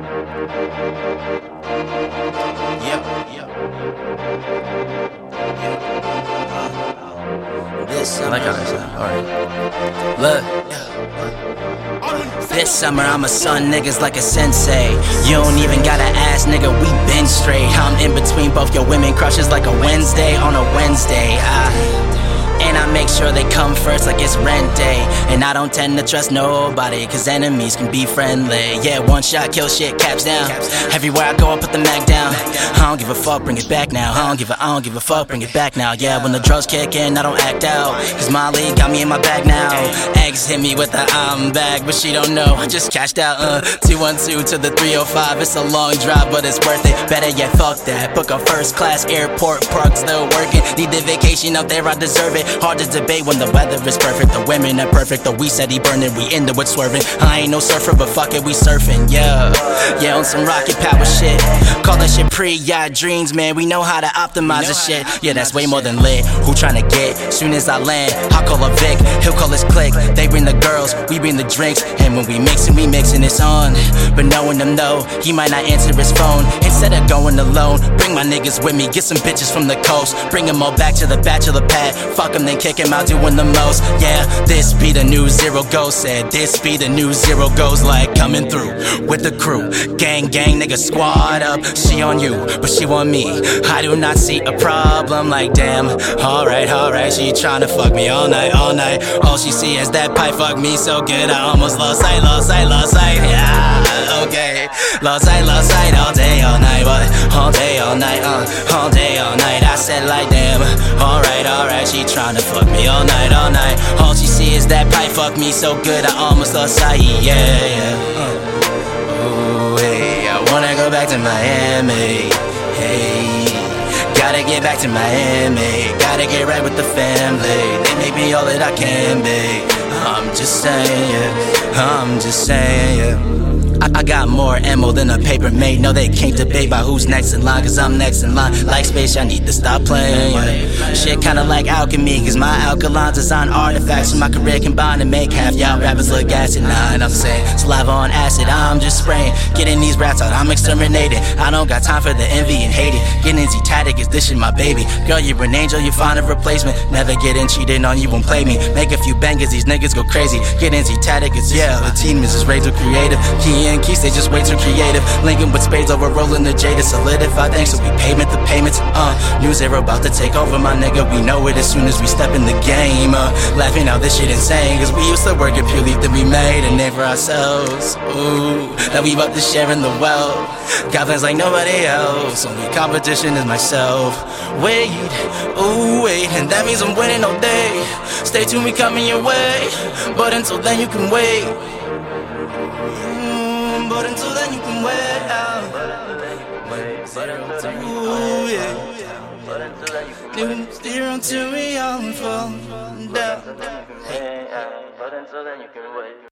Yep, yep. This summer, I like how that sound. Alright. Look. This summer I'ma son niggas like a sensei. You don't even gotta ask, nigga, we been straight. I'm in between both your women crushes like a Wednesday on a Wednesday. I and I make sure they come first like it's rent day. And I don't tend to trust nobody, cause enemies can be friendly. Yeah, one shot, kill shit, caps down. Everywhere I go, I put the mag down. I don't give a fuck, bring it back now. I don't give a, I don't give a fuck, bring it back now. Yeah, when the drugs kick in, I don't act out. Cause Molly got me in my bag now. Eggs hit me with the I'm bag, but she don't know. I just cashed out, uh, 212 to the 305. It's a long drive, but it's worth it. Better yet, fuck that. Book a first class airport, park still working. Need the vacation up there, I deserve it. Hard to debate when the weather is perfect. The women are perfect, The we said he burning, we into it swerving. I ain't no surfer, but fuck it, we surfing, yeah. Yeah, on some rocket power shit. Call that shit pre yacht dreams, man. We know how to optimize this shit. Yeah, that's way more than lit. Who tryna get? Soon as I land, I call a Vic, he'll call his click. They bring the girls, we bring the drinks, and when we mixin', we mixin', it's on. But knowing him, no, he might not answer his phone. Instead of alone, bring my niggas with me, get some bitches from the coast, bring them all back to the bachelor pad. Fuck them, then kick him out doing the most. Yeah, this be the new zero go said. This be the new zero goes like coming through with the crew. Gang, gang, nigga, squad up. She on you, but she want me. I do not see a problem. Like, damn, alright, alright. She tryna fuck me all night, all night. All she see is that pipe fuck me so good. I almost lost sight, lost sight, lost sight. Yeah, okay. Lost sight, lost sight all day, all night. But all day, all night, uh, all day, all night. I said, like, damn, alright, alright. She tryna fuck me all night, all night. All she see is that pipe fuck me so good. I almost lost sight, yeah, yeah. Uh. Ooh, hey, I wanna go back to Miami. Hey, gotta get back to Miami. Gotta get right with the family. They make me all that I can be. I'm just saying. I'm just saying, yeah. I, I got more ammo than a paper mate. No, they can't debate about who's next in line, cause I'm next in line. Like space, I need to stop playing. Shit kinda like alchemy, cause my alkalines design artifacts from my career combined to make half y'all rappers look acid. Nah, and I'm saying saliva on acid, I'm just spraying. Getting these rats out, I'm exterminated. I don't got time for the envy and hate it. Getting Z-Tatic is this shit my baby. Girl, you're an angel, you find a replacement. Never getting cheated on, you won't play me. Make a few bangers, these niggas go crazy. Getting Z-Tatic is yeah, the team is just too creative. Key keys, they just way too creative. Linking with spades over rolling the J to solidify things. So we payment the payments. Uh, new zero about to take over, my nigga. We know it as soon as we step in the game. Uh, laughing out this shit insane. Cause we used to work it purely to be made a name for ourselves. Ooh, now we about to share in the wealth. Got plans like nobody else. Only competition is myself. Wait, ooh, wait. And that means I'm winning all day. Stay tuned, we coming your way. But until then, you can wait. Until then, you can wait. Ooh, yeah. Until we all. But until then, you can wait.